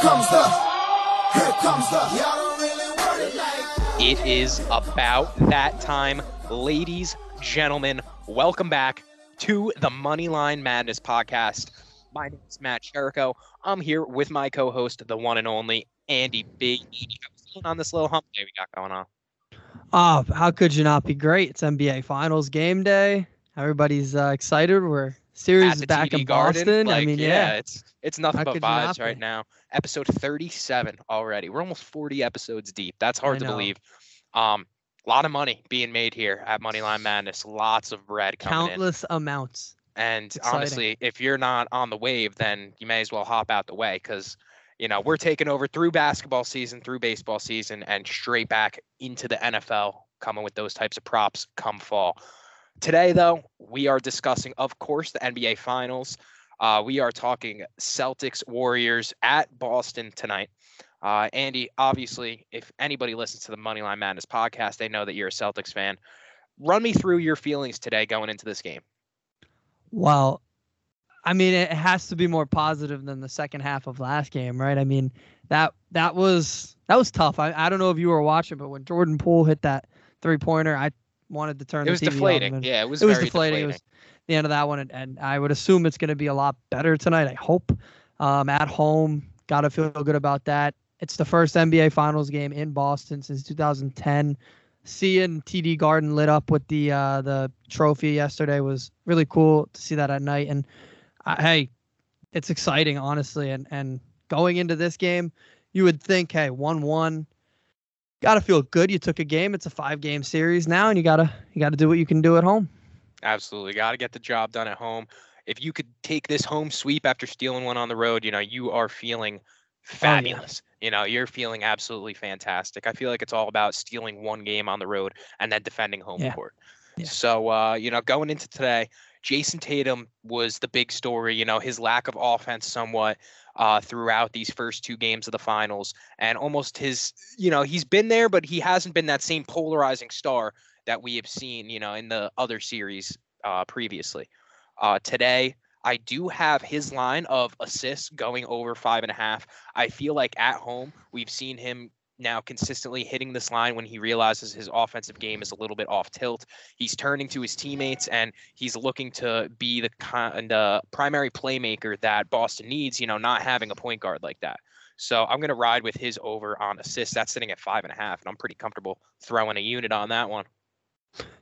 comes the, here comes the. Y'all don't really want it like. It is about that time, ladies, gentlemen. Welcome back to the Moneyline Madness podcast. My name is Matt Chirico. I'm here with my co-host, the one and only Andy Big. Andy, how you feeling on this little hump day we got going on? Oh, how could you not be great? It's NBA Finals game day. Everybody's uh, excited. We're series is back TD in Garden, Boston. I mean, yeah. it's it's nothing How but vibes right now. Episode 37 already. We're almost 40 episodes deep. That's hard to believe. Um, a lot of money being made here at Moneyline Madness. Lots of bread coming in. countless amounts. And exciting. honestly, if you're not on the wave, then you may as well hop out the way because, you know, we're taking over through basketball season, through baseball season, and straight back into the NFL, coming with those types of props come fall. Today, though, we are discussing, of course, the NBA Finals. Uh, we are talking Celtics Warriors at Boston tonight. Uh, Andy, obviously, if anybody listens to the Moneyline Madness podcast, they know that you're a Celtics fan. Run me through your feelings today going into this game. Well, I mean, it has to be more positive than the second half of last game, right? I mean, that that was that was tough. I, I don't know if you were watching, but when Jordan Poole hit that three pointer, I wanted to turn It was the TV deflating. Yeah, it was. it was very deflating. It was the end of that one, and, and I would assume it's going to be a lot better tonight. I hope. Um, at home, got to feel good about that. It's the first NBA Finals game in Boston since 2010. Seeing TD Garden lit up with the uh, the trophy yesterday was really cool to see that at night. And uh, hey, it's exciting, honestly. And and going into this game, you would think, hey, one one, got to feel good. You took a game. It's a five game series now, and you gotta you gotta do what you can do at home. Absolutely. Got to get the job done at home. If you could take this home sweep after stealing one on the road, you know, you are feeling fabulous. You know, you're feeling absolutely fantastic. I feel like it's all about stealing one game on the road and then defending home Yeah. court. Yeah. So, uh, you know, going into today, Jayson Tatum was the big story, you know, his lack of offense somewhat uh, throughout these first two games of the finals and almost his, you know, he's been there, but he hasn't been that same polarizing star that we have seen, you know, in the other series uh, previously. Uh, today, I do have his line of assists going over five and a half. I feel like at home, we've seen him now consistently hitting this line when he realizes his offensive game is a little bit off tilt. He's turning to his teammates and he's looking to be the kind of primary playmaker that Boston needs, you know, not having a point guard like that. So I'm going to ride with his over on assists. That's sitting at five and a half, and I'm pretty comfortable throwing a unit on that one.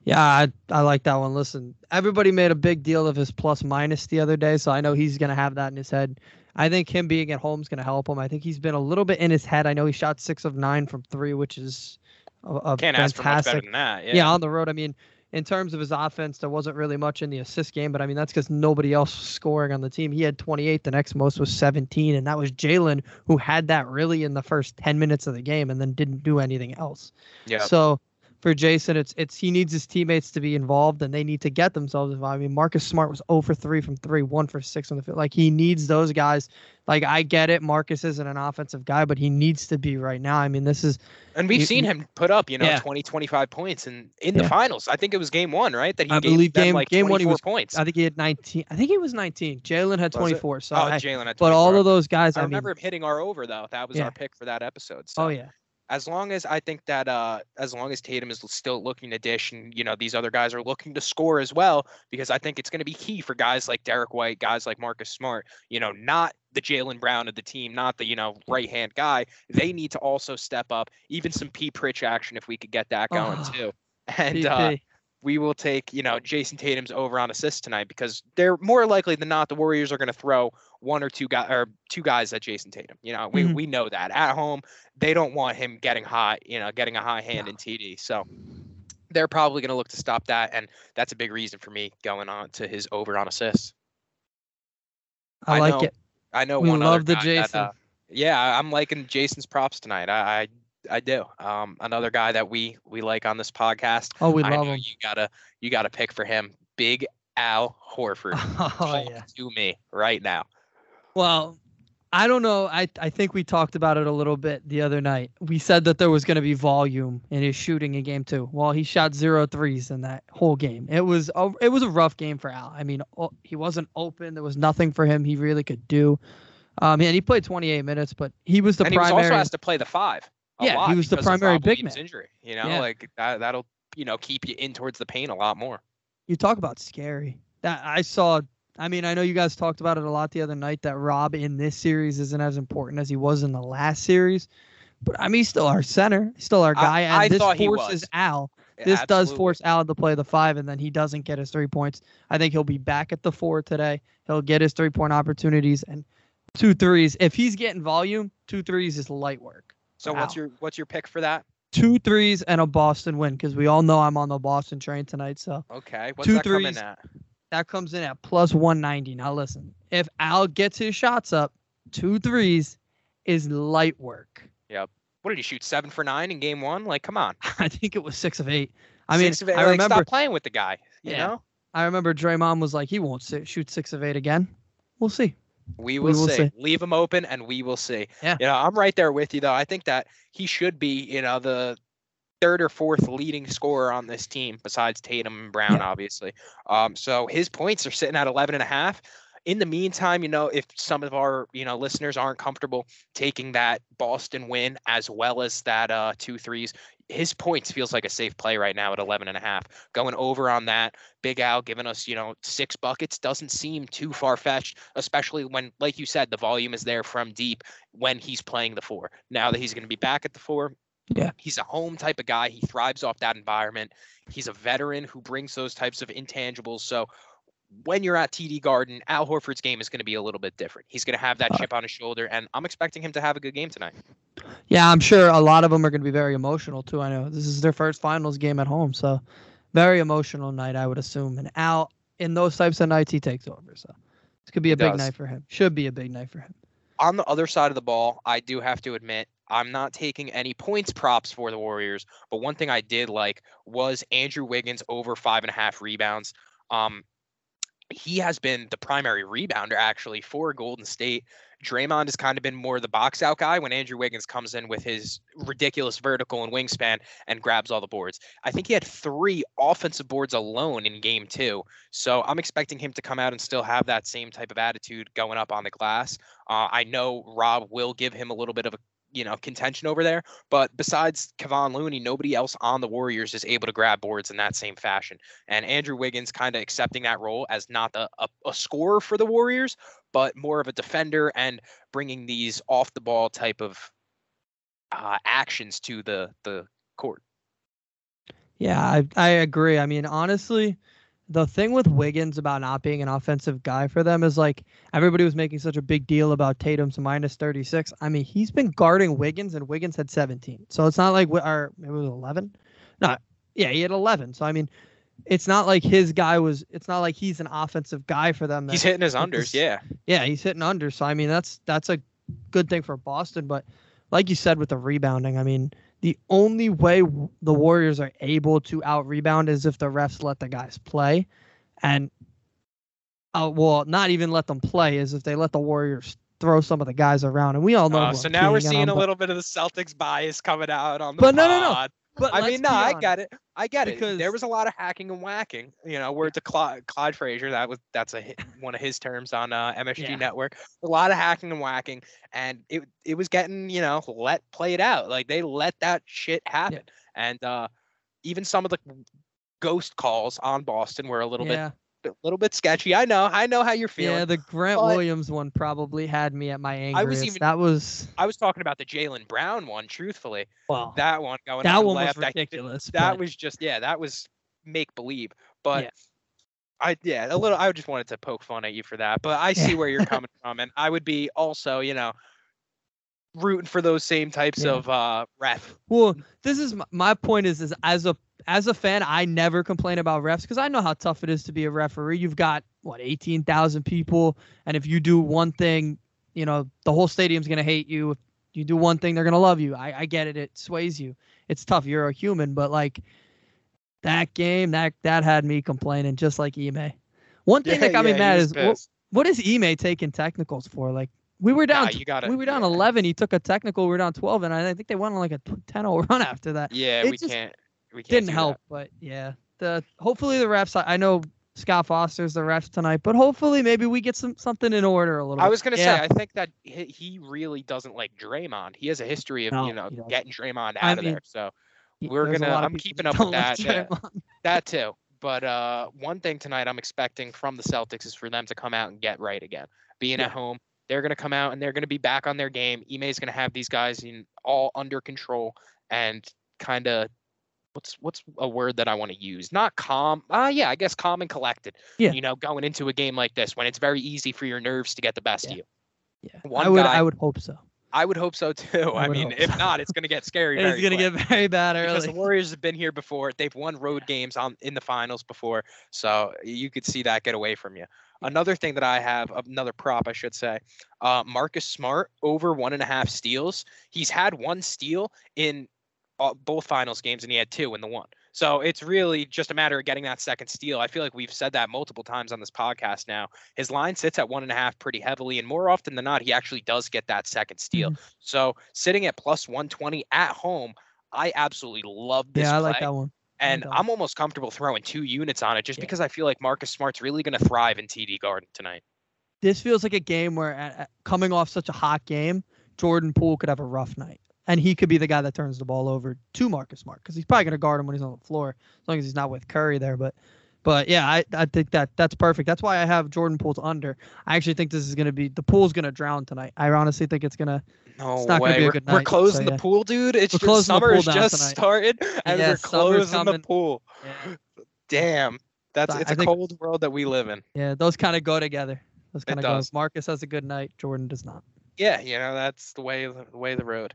Yeah, I, I like that one. Listen, everybody made a big deal of his plus minus the other day, so I know he's going to have that in his head. I think him being at home is going to help him. I think he's been a little bit in his head. I know he shot six of nine from three, which is a, a Can't ask for much fantastic. better than that. yeah. on the road. I mean, in terms of his offense, there wasn't really much in the assist game, but I mean that's because nobody else was scoring on the team. He had 28. The next most was 17, and that was Jaylen who had that really in the first 10 minutes of the game, and then didn't do anything else. Yeah. So for Jayson, it's it's he needs his teammates to be involved and they need to get themselves involved. I mean, Marcus Smart was 0 for 3 from 3, 1 for 6 on the field. Like he needs those guys. Like I get it, Marcus isn't an offensive guy, but he needs to be right now. I mean, this is And we've You- seen him put up, you know, Yeah. 20, 25 points in, in the finals. I think it was game one, right? That he I gave believe game- like game one he was- points. I think he had 19. I think he was 19. Jaylen had 24. So oh, Jaylen had 24. but all of those guys, I I, remember mean, him hitting our over though. That was Yeah. our pick for that episode. Oh, so oh yeah. As long as I think that uh as long as Tatum is still looking to dish and you know these other guys are looking to score as well, because I think it's going to be key for guys like Derrick White, guys like Marcus Smart, you know, not the Jaylen Brown of the team, not the, you know, right hand guy. They need to also step up, even some P Pritch action if we could get that going Oh, too. And uh. We will take, you know, Jayson Tatum's over on assists tonight because they're more likely than not the Warriors are going to throw one or two guys or two guys at Jayson Tatum. You know, we Mhm. we know that at home they don't want him getting hot, you know, getting a high hand No. in TD. So they're probably going to look to stop that, and that's a big reason for me going on to his over on assists. I, I like know it. I know We one other love the guy that, Jayson. uh, yeah, I'm liking Jayson's props tonight. I I, I do. Um, another guy that we we like on this podcast. Oh, we I love him. you gotta you gotta pick for him. Big Al Horford. Oh yeah. to me right now. Well, I don't know. I I think we talked about it a little bit the other night. We said that there was going to be volume in his shooting in game two. Well, he shot zero threes in that whole game. It was a, it was a rough game for Al. I mean, he wasn't open. There was nothing for him he really could do. Um, and he played 28 minutes, but he was the and he was also asked to play the five. Yeah, he was the primary big man. Injury, you know, Yeah. like that, that'll you know keep you in towards the paint a lot more. you talk about scary. That I saw. I mean, I know you guys talked about it a lot the other night. That Rob in this series isn't as important as he was in the last series, but I mean, he's still our center, he's still our I- guy, and I this forces. Al. This does force Al to play the five, and then he doesn't get his three points. I think he'll be back at the four today. He'll get his three point opportunities and two threes. If he's getting volume, two threes is light work. So what's your what's your pick for that? Two threes and a Boston win because we all know I'm on the Boston train tonight. So Okay, what's Two that coming at? that comes in at plus 190. Now listen, if Al gets his shots up, two threes is light work. Yep. What did he shoot? Seven for nine in game one? Like, come on. I think it was six of eight. I mean, Six of eight, I like, remember, stop playing with the guy. You Yeah. know, I remember Draymond was like, he won't shoot six of eight again. We'll see. We We will, will see. see. Leave him open, and we will see. Yeah. You know, I'm right there with you though. I think that he should be, you know, the third or fourth leading scorer on this team besides Tatum and Brown, Yeah. obviously. Um, so his points are sitting at 11 and a half. In the meantime, you know, if some of our, you know, listeners aren't comfortable taking that Boston win as well as that uh two threes, his points feels like a safe play right now at 11 and a half. Going over on that, Big Al giving us, you know, six buckets doesn't seem too far fetched, especially when, like you said, the volume is there from deep when he's playing the four. Now that he's going to be back at the four, Yeah. he's a home type of guy. He thrives off that environment. He's a veteran who brings those types of intangibles. So when you're at TD Garden, Al Horford's game is going to be a little bit different. He's going to have that Uh, chip on his shoulder, and I'm expecting him to have a good game tonight. Yeah, I'm sure a lot of them are going to be very emotional too. I know this is their first finals game at home, so very emotional night, I would assume. And Al, in those types of nights, he takes over. So this could be a big night for him. Should be a big night for him. on the other side of the ball, I do have to admit, I'm not taking any points props for the Warriors. But one thing I did like was Andrew Wiggins over five and a half rebounds. Um, he has been the primary rebounder actually for Golden State. Draymond has kind of been more the box out guy when Andrew Wiggins comes in with his ridiculous vertical and wingspan and grabs all the boards. I think he had three offensive boards alone in game two. So I'm expecting him to come out and still have that same type of attitude going up on the glass. Uh, I know Rob will give him a little bit of a you know contention over there, but besides Kevon Looney, nobody else on the Warriors is able to grab boards in that same fashion. And Andrew Wiggins kind of accepting that role as not a, a, a scorer for the Warriors, but more of a defender and bringing these off the ball type of uh, actions to the the court. Yeah, I, I agree. I mean, honestly, the thing with Wiggins about not being an offensive guy for them is like everybody was making such a big deal about Tatum's minus 36. I mean, he's been guarding Wiggins and Wiggins had 17. So it's not like, we- or it was 11. No, yeah, he had 11. So, I mean, it's not like his guy was, it's not like he's an offensive guy for them. He's hitting his unders, yeah. yeah, he's hitting under. So I mean, that's that's a good thing for Boston. But like you said with the rebounding, I mean, the only way w- the Warriors are able to out rebound is if the refs let the guys play, and uh, well, not even let them play is if they let the Warriors throw some of the guys around. And we all know. Uh, so now we're seeing a little bit of the Celtics bias coming out on the But no, no, no. But I mean, no, I get it. I get it. Because- There was a lot of hacking and whacking. You know, word to Clyde, Clyde Frazier. That was that's a hit, one of his terms on uh, MSG Yeah. Network. A lot of hacking and whacking, and it it was getting you know let played out. Like they let that shit happen, and uh, even some of the ghost calls on Boston were a little yeah, bit a little bit sketchy. I know. I know how you're feeling. yeah. The Grant but- Williams one probably had me at my angriest. I was even- that was I was talking about the Jaylen Brown one. Truthfully, well. that one going That one was left, I- ridiculous. that but- was just yeah that was make believe but Yeah. i yeah a little i just wanted to poke fun at you for that but i see where you're coming from and i would be also you know rooting for those same types Yeah. of uh ref Well, this is my, my point is is as a as a fan, I never complain about refs because I know how tough it is to be a referee. You've got what eighteen thousand people, and if you do one thing, you know the whole stadium's gonna hate you. If you do one thing, they're gonna love you. I, I get it. It sways you. It's tough. You're a human, but like that game, that that had me complaining, just like Ime. One thing that got me mad is what, what is Ime taking technicals for? Like we were down, Nah, you gotta- we were down yeah. 11. He took a technical. We were down 12, and I think they went on like a 10-0 run after that yeah it we just can't we didn't help, but yeah. The hopefully the refs. I, I know Scott Foster's the ref tonight, but hopefully maybe we get some something in order a little bit. I was gonna say, I think that he, he really doesn't like Draymond. He has a history of No, you know getting Draymond out I of mean, there. So we're gonna- I'm keeping up with that, yeah. That too. But uh, one thing tonight I'm expecting from the Celtics is for them to come out and get right again. Being Yeah. at home, they're gonna come out and they're gonna be back on their game. Ime's gonna have these guys in all under control and kind of what's what's a word that I want to use? Not calm. Uh yeah, I guess calm and collected. Yeah. You know, going into a game like this when it's very easy for your nerves to get the best Yeah. of you. Yeah, One I would guy- I would hope so. I would hope so too. I I, mean, if so. not, it's going to get scary. It's gonna quick. get very bad early. because the. Warriors have been here before. They've won road games on in the finals before, so you could see that get away from you. Another thing that I have, another prop, I should say, uh, Marcus Smart over one and a half steals. He's had one steal in both finals games, and he had two in the one. So it's really just a matter of getting that second steal. I feel like we've said that multiple times on this podcast now. His line sits at one and a half pretty heavily, and more often than not, he actually does get that second steal. Mhm. So sitting at plus 120 at home, I absolutely love this Yeah, I play. like that one. And. I'm almost comfortable throwing two units on it just Yeah. because I feel like Marcus Smart's really going to thrive in TD Garden tonight. This feels like a game where, coming off such a hot game, Jordan Poole could have a rough night, and he could be the guy that turns the ball over to Marcus Smart because he's probably gonna guard him when he's on the floor, as long as he's not with Curry there. But, but yeah, I, I think that that's perfect. That's why I have Jordan Poole's under. I actually think this is gonna be the pool's gonna drown tonight. I honestly think it's gonna. No It's not gonna way. be a we're, good we're night, so closing yeah. the pool, dude. It's We're just pool summer's just tonight. started and Yeah, we're closing the pool. Damn. That's So it's I a think- cold world that we live in. Yeah, those kind of go together. Those kind of go. If Marcus has a good night, Jordan does not. Yeah, you know, that's the way the way the road.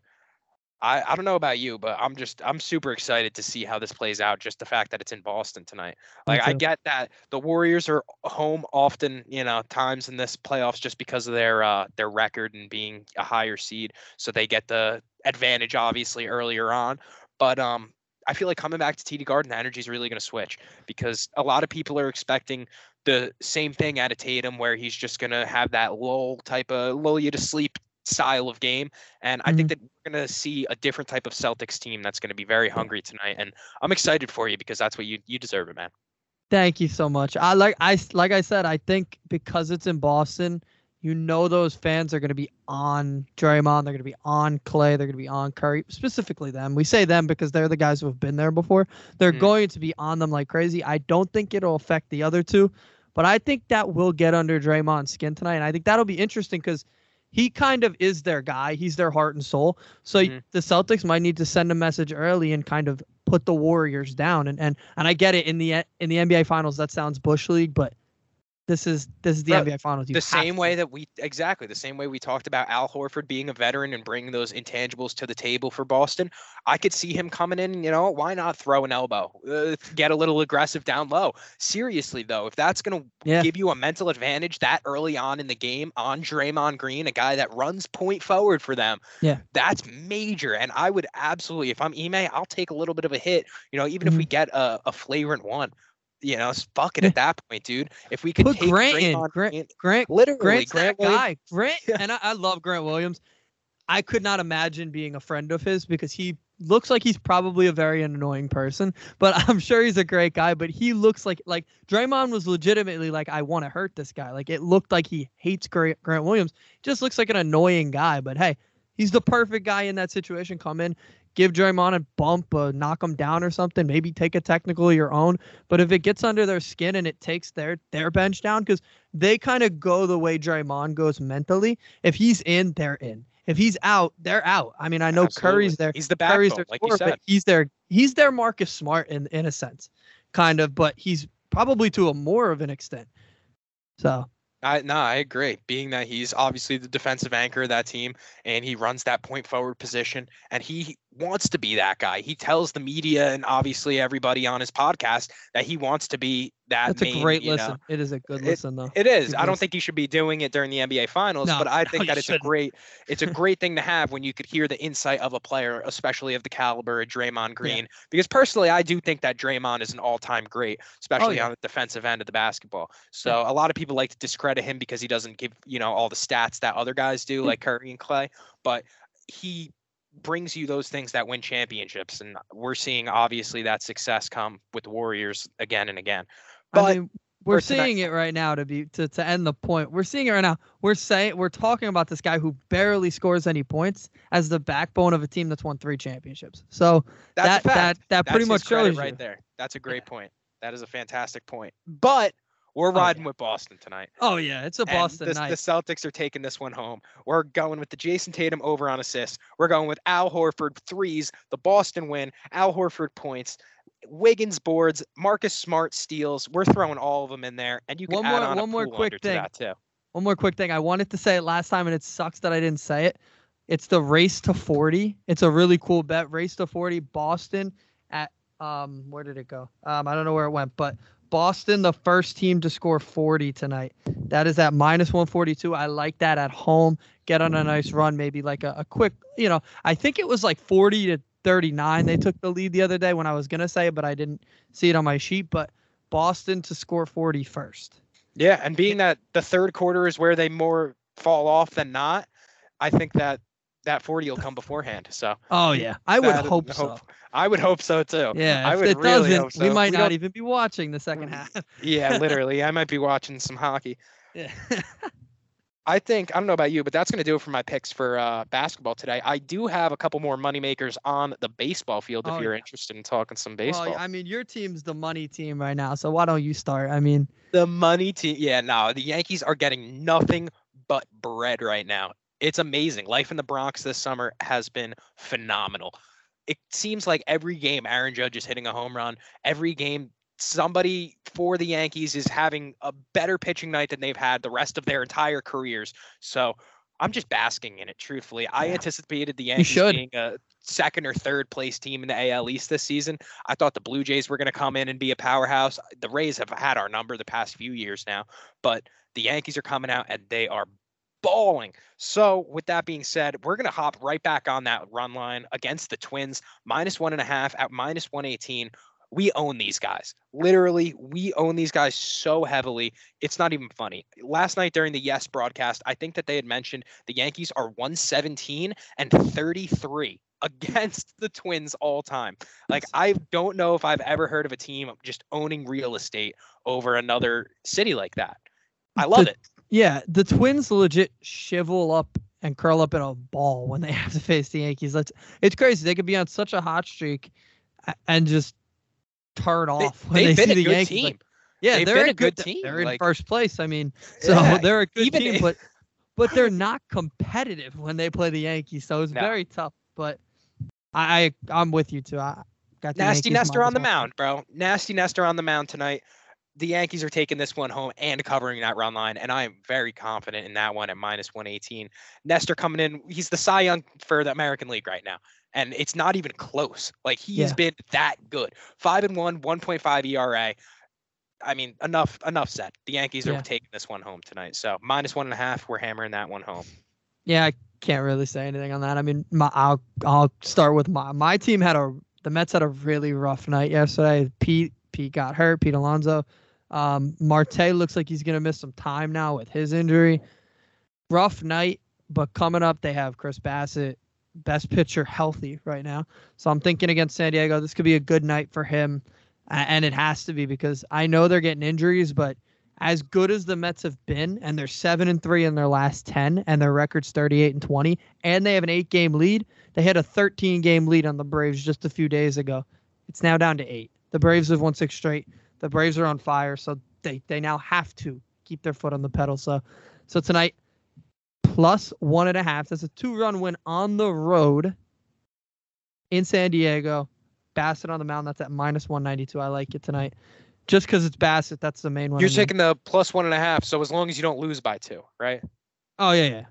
I, I don't know about you, but I'm just I'm super excited to see how this plays out. Just the fact that it's in Boston tonight. Like I get that the Warriors are home often, you know, times in this playoffs just because of their uh their record and being a higher seed, so they get the advantage obviously earlier on. But um I feel like coming back to TD Garden, the energy is really going to switch because a lot of people are expecting the same thing out of Tatum, where he's just going to have that lull type of lull you to sleep style of game. And I think that we're going to see a different type of Celtics team that's going to be very hungry tonight. And I'm excited for you because that's what you you deserve it, man. Thank you so much. I like I like I said, I think because it's in Boston, you know those fans are going to be on Draymond, they're going to be on Clay, they're going to be on Curry, specifically them. We say them because they're the guys who have been there before. They're Mhm. going to be on them like crazy. I don't think it'll affect the other two, but I think that will get under Draymond's skin tonight, and I think that'll be interesting because he kind of is their guy. He's their heart and soul. So Mhm. the Celtics might need to send a message early and kind of put the Warriors down. And and and I get it in the in the NBA Finals that sounds bush league, but this is this is the Bro, NBA Finals. You the same way that we exactly the same way we talked about Al Horford being a veteran and bringing those intangibles to the table for Boston. I could see him coming in. You know, why not throw an elbow, uh, get a little aggressive down low? Seriously though, if that's gonna Yeah. give you a mental advantage that early on in the game on Draymond Green, a guy that runs point forward for them, Yeah. that's major. And I would absolutely, if I'm Ime, I'll take a little bit of a hit. You know, even if Mhm. we get a, a flagrant one. You know, fuck it at that point, dude. If we could Put take Grant in. Draymond Grant- Grant literally Grant's Grant Williams- guy. Grant Yeah. and I, I love Grant Williams. I could not imagine being a friend of his because he looks like he's probably a very annoying person, but I'm sure he's a great guy. But he looks like like Draymond was legitimately like, I want to hurt this guy. Like it looked like he hates Grant, Grant Williams. Just looks like an annoying guy. But hey, he's the perfect guy in that situation. Come in, give Draymond a bump, uh, knock him down or something. Maybe take a technical of your own. But if it gets under their skin and it takes their their bench down, because they kind of go the way Draymond goes mentally. If he's in, they're in. If he's out, they're out. I mean, I know Curry's there. He's the Curry's backbone, their like you scorer, said. but he's their he's their Marcus Smart in in a sense, kind of. But he's probably to a more of an extent. So I no, I agree. Being that he's obviously the defensive anchor of that team and he runs that point forward position and he wants to be that guy. He tells the media and obviously everybody on his podcast that he wants to be that that's main, a great you know- listen. It is a good It- listen though. It is. I don't think you should be doing it during the NBA finals, No, but I think you that it's a shouldn't. great it's a great thing to have when you could hear the insight of a player, especially of the caliber of Draymond Green. Because personally, I do think that Draymond is an all-time great, oh, especially Oh, yeah. on the defensive end of the basketball. So a lot of people like to discredit him because he doesn't give, you know, all the stats that other guys do, like Curry and Clay, but he brings you those things that win championships and we're seeing obviously that success come with the Warriors again and again. I But mean, we're seeing it right now to be to, to end the point. We're seeing it right now. We're saying we're talking about this guy who barely scores any points as the backbone of a team that's won three championships. So That's that that that That's pretty much shows right you. there. That's a great point. That is a fantastic point. But we're Oh, riding yeah. with Boston tonight. Oh yeah, it's a Boston the, night. the Celtics are taking this one home. We're going with the Jayson Tatum over on assists. We're going with Al Horford threes, the Boston win, Al Horford points, Wiggins boards, Marcus Smart steals. We're throwing all of them in there, and you can One add more- on a one more quick to thing. too. One more quick thing. I wanted to say it last time, and it sucks that I didn't say it. It's the race to 40. It's a really cool bet. Race to 40. Boston at um, where did it go? Um, I don't know where it went, but Boston, the first team to score 40 tonight. That is at minus 142. I like that at home. Get on a nice run, maybe like a, a quick, you know, I think it was like 40 to 39. They took the lead the other day when I was gonna say it, but I didn't see it on my sheet. But Boston to score 40 first. Yeah, and being that the third quarter is where they more fall off than not, I think that that 40 will come beforehand. So Oh yeah, I would that- hope so. I would hope so too. Yeah, I if would it really doesn't, hope so. we might We not even be watching the second Mm. half. Yeah, literally. I might be watching some hockey. yeah. I think I don't know about you, but that's going to do it for my picks for uh, basketball today. I do have a couple more moneymakers on the baseball field if Oh, you're yeah. interested in talking some baseball. Well, I mean, your team's the money team right now, so why don't you start? I mean, the money team, yeah, no, the Yankees are getting nothing but bread right now. It's amazing. Life in the Bronx this summer has been phenomenal. It seems like every game Aaron Judge is hitting a home run. Every game somebody for the Yankees is having a better pitching night than they've had the rest of their entire careers. So I'm just basking in it, truthfully. I anticipated the Yankees being a second or third place team in the AL East this season. I thought the Blue Jays were going to come in and be a powerhouse. The Rays have had our number the past few years now, but the Yankees are coming out and they are balling. So, with that being said, we're going to hop right back on that run line against the Twins, minus one and a half at minus 118. We own these guys. Literally, we own these guys so heavily. It's not even funny. Last night during the Yes broadcast, I think that they had mentioned the Yankees are 117 and 33 against the Twins all time. Like, I don't know if I've ever heard of a team just owning real estate over another city like that. I love The- it. Yeah, the Twins legit shivel up and curl up in a ball when they have to face the Yankees. That's it's crazy. They could be on such a hot streak and just turn off when They've they been see a the good Yankees. team. Like, yeah, They've they're been a good good team, They're in like- first place. I mean, so Yeah, they're a good team, if- but but they're not competitive when they play the Yankees. So it's No. very tough. But I, I I'm with you too. I got Nasty Yankees Nestor on the mound, bro. Nasty Nestor on the mound tonight. The Yankees are taking this one home and covering that run line, and I am very confident in that one at minus 118. Nestor coming in, he's the Cy Young for the American League right now, and it's not even close. Like he's Yeah. been that good. Five and one, 1.5 ERA. I mean, enough, enough said. The Yankees are Yeah. taking this one home tonight, so minus one and a half. We're hammering that one home. Yeah, I can't really say anything on that. I mean, my, I'll I'll start with my my team had a the Mets had a really rough night yesterday. Pete Pete got hurt. Pete Alonso. Um, Marte looks like he's gonna miss some time now with his injury. Rough night, but coming up they have Chris Bassitt, best pitcher healthy right now. So I'm thinking against San Diego, this could be a good night for him, and it has to be because I know they're getting injuries, but as good as the Mets have been, and they're seven and three in their last ten, and their record's thirty-eight and twenty, and they have an eight-game lead. They had a thirteen-game lead on the Braves just a few days ago. It's now down to eight. The Braves have won six straight. The Braves are on fire, so they they now have to keep their foot on the pedal. So, so tonight, plus one and a half. That's a two-run win on the road in San Diego. Bassitt on the mound. That's at minus one ninety-two. I like it tonight, just because it's Bassitt. That's the main one. You're taking the plus one and a half, so as long as you don't lose by two, right? Oh yeah, yeah.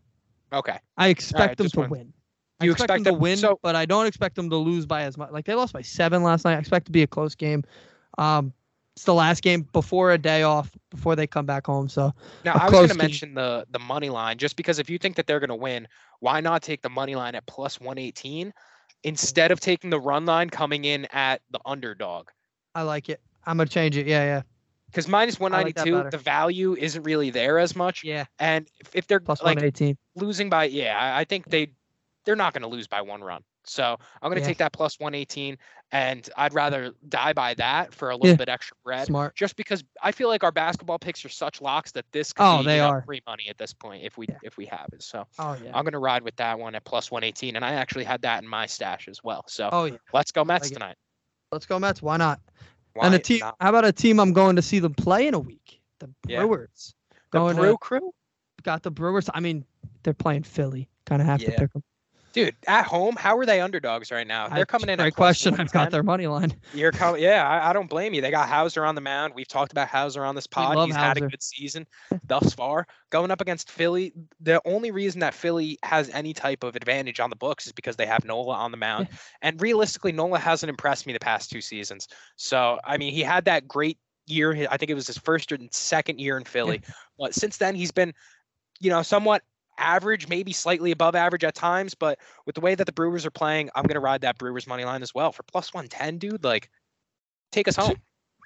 Okay. I expect them to wanted- win. I You expect, expect them to win, so- but I don't expect them to lose by as much. Like they lost by seven last night. I expect it to be a close game. Um, it's the last game before a day off before they come back home. So Now I was going to mention the the money line just because if you think that they're going to win, why not take the money line at plus 118 instead of taking the run line coming in at the underdog? I like it. I'm gonna change it. Yeah, yeah, Because minus like 192, the value isn't really there as much. yeah. And if, if they're Plus like 118. losing by, yeah, I, I think they they're not going to lose by one run. So I'm going to Yeah. take that plus 118, and I'd rather die by that for a little Yeah. bit extra bread. Smart. Just because I feel like our basketball picks are such locks that this could Oh, be they are. free money at this point if we Yeah. if we have it. So Oh yeah. I'm going to ride with that one at plus 118, and I actually had that in my stash as well. So Oh yeah. let's go Mets like it. tonight. Let's go Mets. Why not? Why and a team. not? How about a team I'm going to see them play in a week? The. Brewers. The Going Brew to, Crew, got the Brewers. I mean, they're playing Philly. Kind of have to pick them. Dude, at home. How are they underdogs right now? They're coming in. Great question. I've got their money line. You're coming. Yeah, I, I don't blame you. They got Houser on the mound. We've talked about Houser on this pod. He's had a good season thus far. Going up against Philly, the only reason that Philly has any type of advantage on the books is because they have Nola on the mound. And realistically, Nola hasn't impressed me the past two seasons. So, I mean, he had that great year. I think it was his first or second year in Philly. But since then, he's been, you know, somewhat average, maybe slightly above average at times. But with the way that the Brewers are playing, I'm going to ride that Brewers money line as well for plus 110, dude. Like, take us home.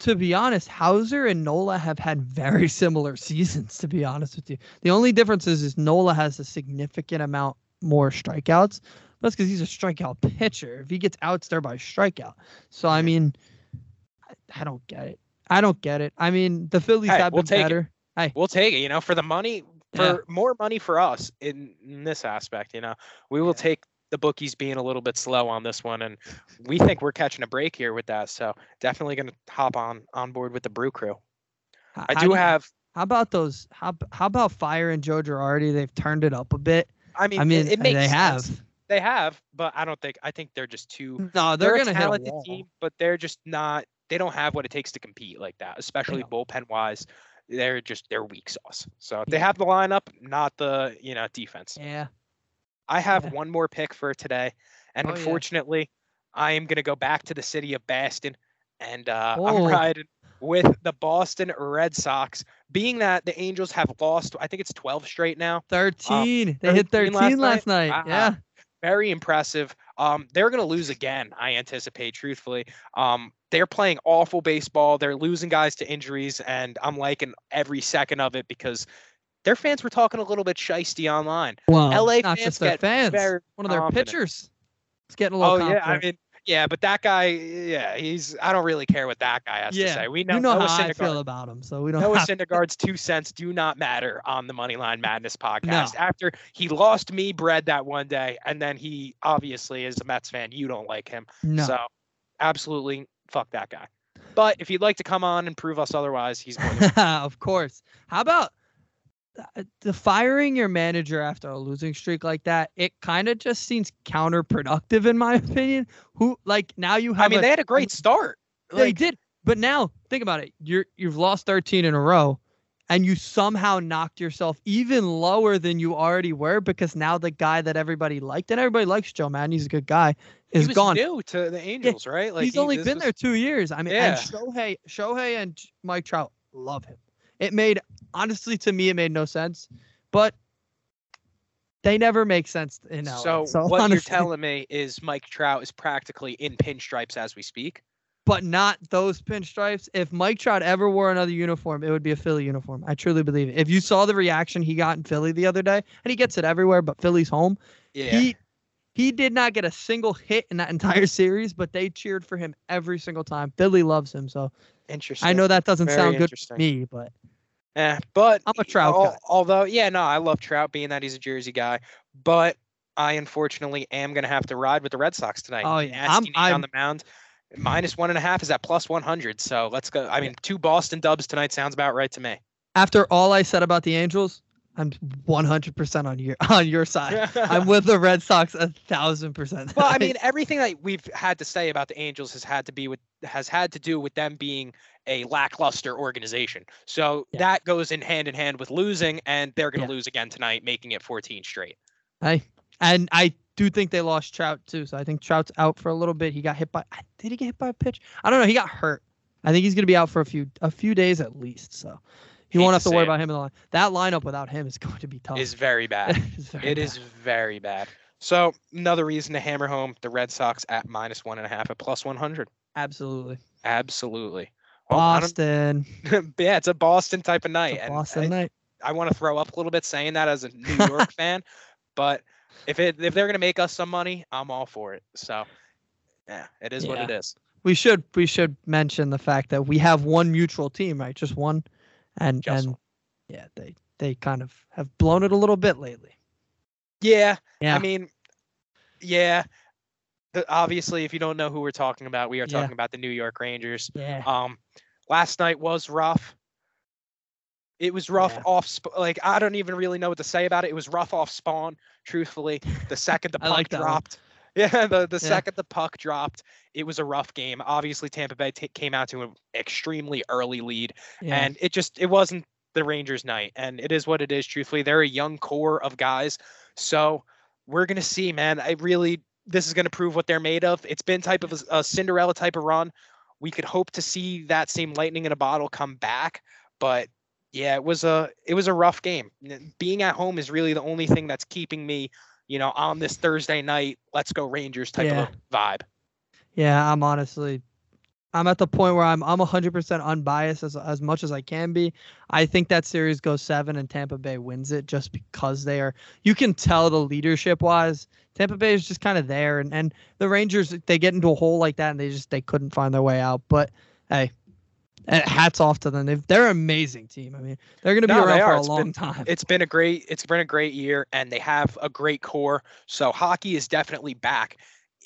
To be honest, Houser and Nola have had very similar seasons. To be honest with you, the only difference is, is Nola has a significant amount more strikeouts. That's because he's a strikeout pitcher. If he gets outs, there by strikeout. So I mean, I, I don't get it. I don't get it. I mean, the Phillies Hey, have we'll been take it. better. We'll take it, you know, for the money, for Yeah. more money for us in, in this aspect, you know. We will Yeah. take the bookies being a little bit slow on this one and we think we're catching a break here with that. So, definitely going to hop on on board with the Brew Crew. H- I how do you- have How about those? How how about Fire and Joe Girardi? They've turned it up a bit. I mean, I mean, it, it makes they sense. have. They have, but I don't think I think they're just too No, they're, they're, a gonna hit a talented wall. team, but they're just not. They don't have what it takes to compete like that, especially bullpen wise. They're just they're weak sauce. So they have the lineup, not the you know defense. Yeah. I have Yeah. one more pick for today, and Oh, yeah. unfortunately, I am gonna go back to the city of Boston, and uh, I'm Oh. riding with the Boston Red Sox. Being that the Angels have lost, I think it's 12 straight now. Thirteen. they hit 13 last last night. Ah, Yeah. very impressive. Um, they're going to lose again, I anticipate, truthfully. Um, they're playing awful baseball. They're losing guys to injuries, and I'm liking every second of it because their fans were talking a little bit shisty online. Well, LA not fans just their fans. One of their confident. pitchers. It's getting a little. Oh yeah, I mean, yeah, but that guy, yeah, he's. I don't really care what that guy has to yeah. say. We know, you know Noah how I feel about him, so we don't. Know. Noah have Syndergaard's two cents do not matter on the Moneyline Madness podcast. After he lost me bread that one day, and then he obviously is a Mets fan. You don't like him, no. so absolutely fuck that guy. But if you'd like to come on and prove us otherwise, he's more than of course. How about Uh, the firing your manager after a losing streak like that? It kind of just seems counterproductive, in my opinion. Who like now you have? I mean, a- they had a great start. They Like, did, but now think about it. You're you've lost 13 in a row, and you somehow knocked yourself even lower than you already were because now the guy that everybody liked and everybody likes Joe Maddon, he's a good guy, he is was gone. new to the Angels, right? Like he's he- only been was- there two years. I mean, Yeah. and Shohei, Shohei and Mike Trout love him. It made honestly to me, it made no sense, but they never make sense in LA. So, So, what honestly, you're telling me is Mike Trout is practically in pinstripes as we speak. but not those pinstripes. If Mike Trout ever wore another uniform, it would be a Philly uniform. I truly believe it. If you saw the reaction he got in Philly the other day, and he gets it everywhere, but Philly's home, Yeah. he he did not get a single hit in that entire series, but they cheered for him every single time. Philly loves him, so Interesting. I know that doesn't Very sound good interesting. to me, but Eh, but I'm a Trout al- guy. Although, yeah, no, I love Trout being that he's a Jersey guy, but I unfortunately am gonna have to ride with the Red Sox tonight. Oh, yeah, I'm- Nasty Nate on the mound. Minus one and a half is at plus one hundred. So let's go. I mean, two Boston dubs tonight sounds about right to me. after all I said about the Angels, I'm 100% on your on your side. I'm with the Red Sox a thousand percent. well, I mean, everything that we've had to say about the Angels has had to be with has had to do with them being a lackluster organization. So Yeah. that goes in hand in hand with losing, and they're going to Yeah. lose again tonight, making it 14 straight. Hey, and I do think they lost Trout too. So I think Trout's out for a little bit. He got hit by. Did he get hit by a pitch? I don't know. He got hurt. I think he's gonna be out for a few a few days at least. So you won't have to say worry it. about him in the line. That lineup without him is going to be tough. Is very bad. It's very It bad. is very bad. So another reason to hammer home the Red Sox at minus one and a half at plus 100. absolutely Absolutely. Well, Boston. yeah, it's a Boston type of night. It's Boston I- night. I want to throw up a little bit saying that as a New York fan, but if it if they're gonna make us some money, I'm all for it. So yeah, it is what it is. We should we should mention the fact that we have one mutual team, right? Just one, and Just and one. yeah, they they kind of have blown it a little bit lately. Yeah, Yeah, I mean, yeah. The, obviously, if you don't know who we're talking about, we are Yeah. talking about the New York Rangers. yeah, Um, last night was rough. It was rough Yeah. off. Sp- like I don't even really know what to say about it. It was rough off spawn. Truthfully, the second the puck like dropped, yeah, the the Yeah. second the puck dropped, it was a rough game. Obviously, Tampa Bay ta came out to an extremely early lead, yeah. and it just it wasn't the Rangers' night. And it is what it is. Truthfully, they're a young core of guys, so we're gonna see, man. I really this is gonna prove what they're made of. It's been type of a, a Cinderella type of run. We could hope to see that same lightning in a bottle come back, but yeah, it was a it was a rough game. Being at home is really the only thing that's keeping me, you know, on this Thursday night. Let's go Rangers type Yeah. of vibe. Yeah, I'm honestly, I'm at the point where I'm I'm 100% unbiased as as much as I can be. I think that series goes seven and Tampa Bay wins it just because they are. You can tell the leadership wise, Tampa Bay is just kind of there, and and the Rangers they get into a hole like that and they just they couldn't find their way out. But hey. Hats off to them. They've, they're an amazing team. I mean, they're going to be No, around for a It's long been- time. it's been a great it's been a great year and they have a great core so hockey is definitely back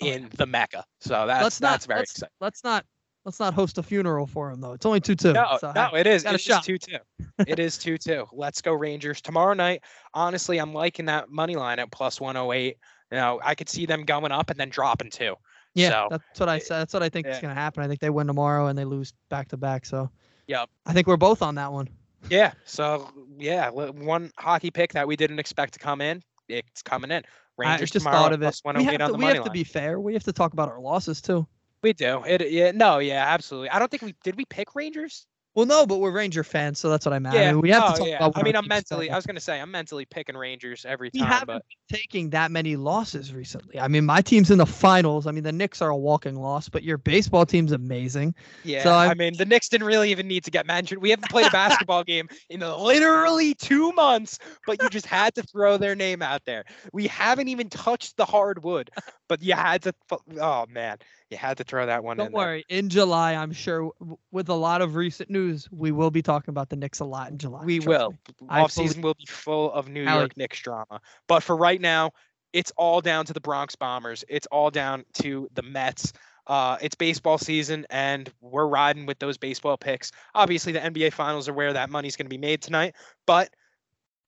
Oh, in the mecca so that's let's not that's very let's, exciting let's not let's not host a funeral for him though. It's only two two. no so, no it is it is shot. 2-2 it is 2-2 let's go rangers tomorrow night honestly i'm liking that money line at plus 108 you know i could see them going up and then dropping two Yeah, So, that's what I eh, said. That's what I think is going to happen. I think they win tomorrow and they lose back to back. So, yeah, I think we're both on that one. yeah so yeah one hockey pick that we didn't expect to come in it's coming in I rangers just tomorrow thought of it. We 108 have, on to, we have to be fair. We have to talk about our losses too. we do it yeah no yeah absolutely i don't think we did we pick rangers Well, no, but we're Ranger fans, so that's what I meant. I Yeah, mean, we have oh, to talk yeah. about. I mean, I'm mentally. I was gonna say I'm mentally picking Rangers every we time, haven't but been taking that many losses recently. I mean, my team's in the finals. I mean, the Knicks are a walking loss, but your baseball team's amazing. yeah. So I I'm- mean, the Knicks didn't really even need to get mentioned. We haven't played a basketball game in literally two months, but you just had to throw their name out there. We haven't even touched the hardwood, but you had to. Oh man, you had to throw that one in. Don't in. there. worry. In July, I'm sure with a lot of recent news, we will be talking about the Knicks a lot in July. We will. me. Off season will be full of New York. Knicks drama. But for right now, it's all down to the Bronx Bombers. It's all down to the Mets. Uh, it's baseball season, and we're riding with those baseball picks. Obviously, the NBA Finals are where that money's going to be made tonight. But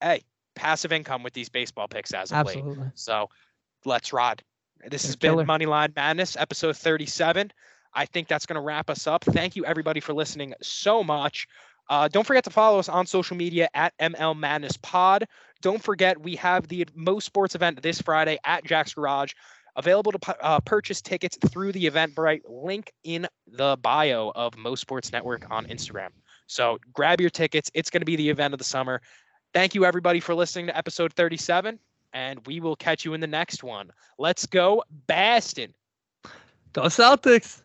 hey, passive income with these baseball picks as of late. Absolutely. So let's ride. This They're has been killer. Moneyline Madness, episode 37. I think that's going to wrap us up. Thank you, everybody, for listening so much. Uh, don't forget to follow us on social media at ML Madness Pod. Don't forget, we have the Mo Sports event this Friday at Jack's Garage. Available to uh, purchase tickets through the Eventbrite link in the bio of Mo Sports Network on Instagram. So grab your tickets. It's going to be the event of the summer. Thank you, everybody, for listening to episode 37, and we will catch you in the next one. Let's go, Baston. Go Celtics.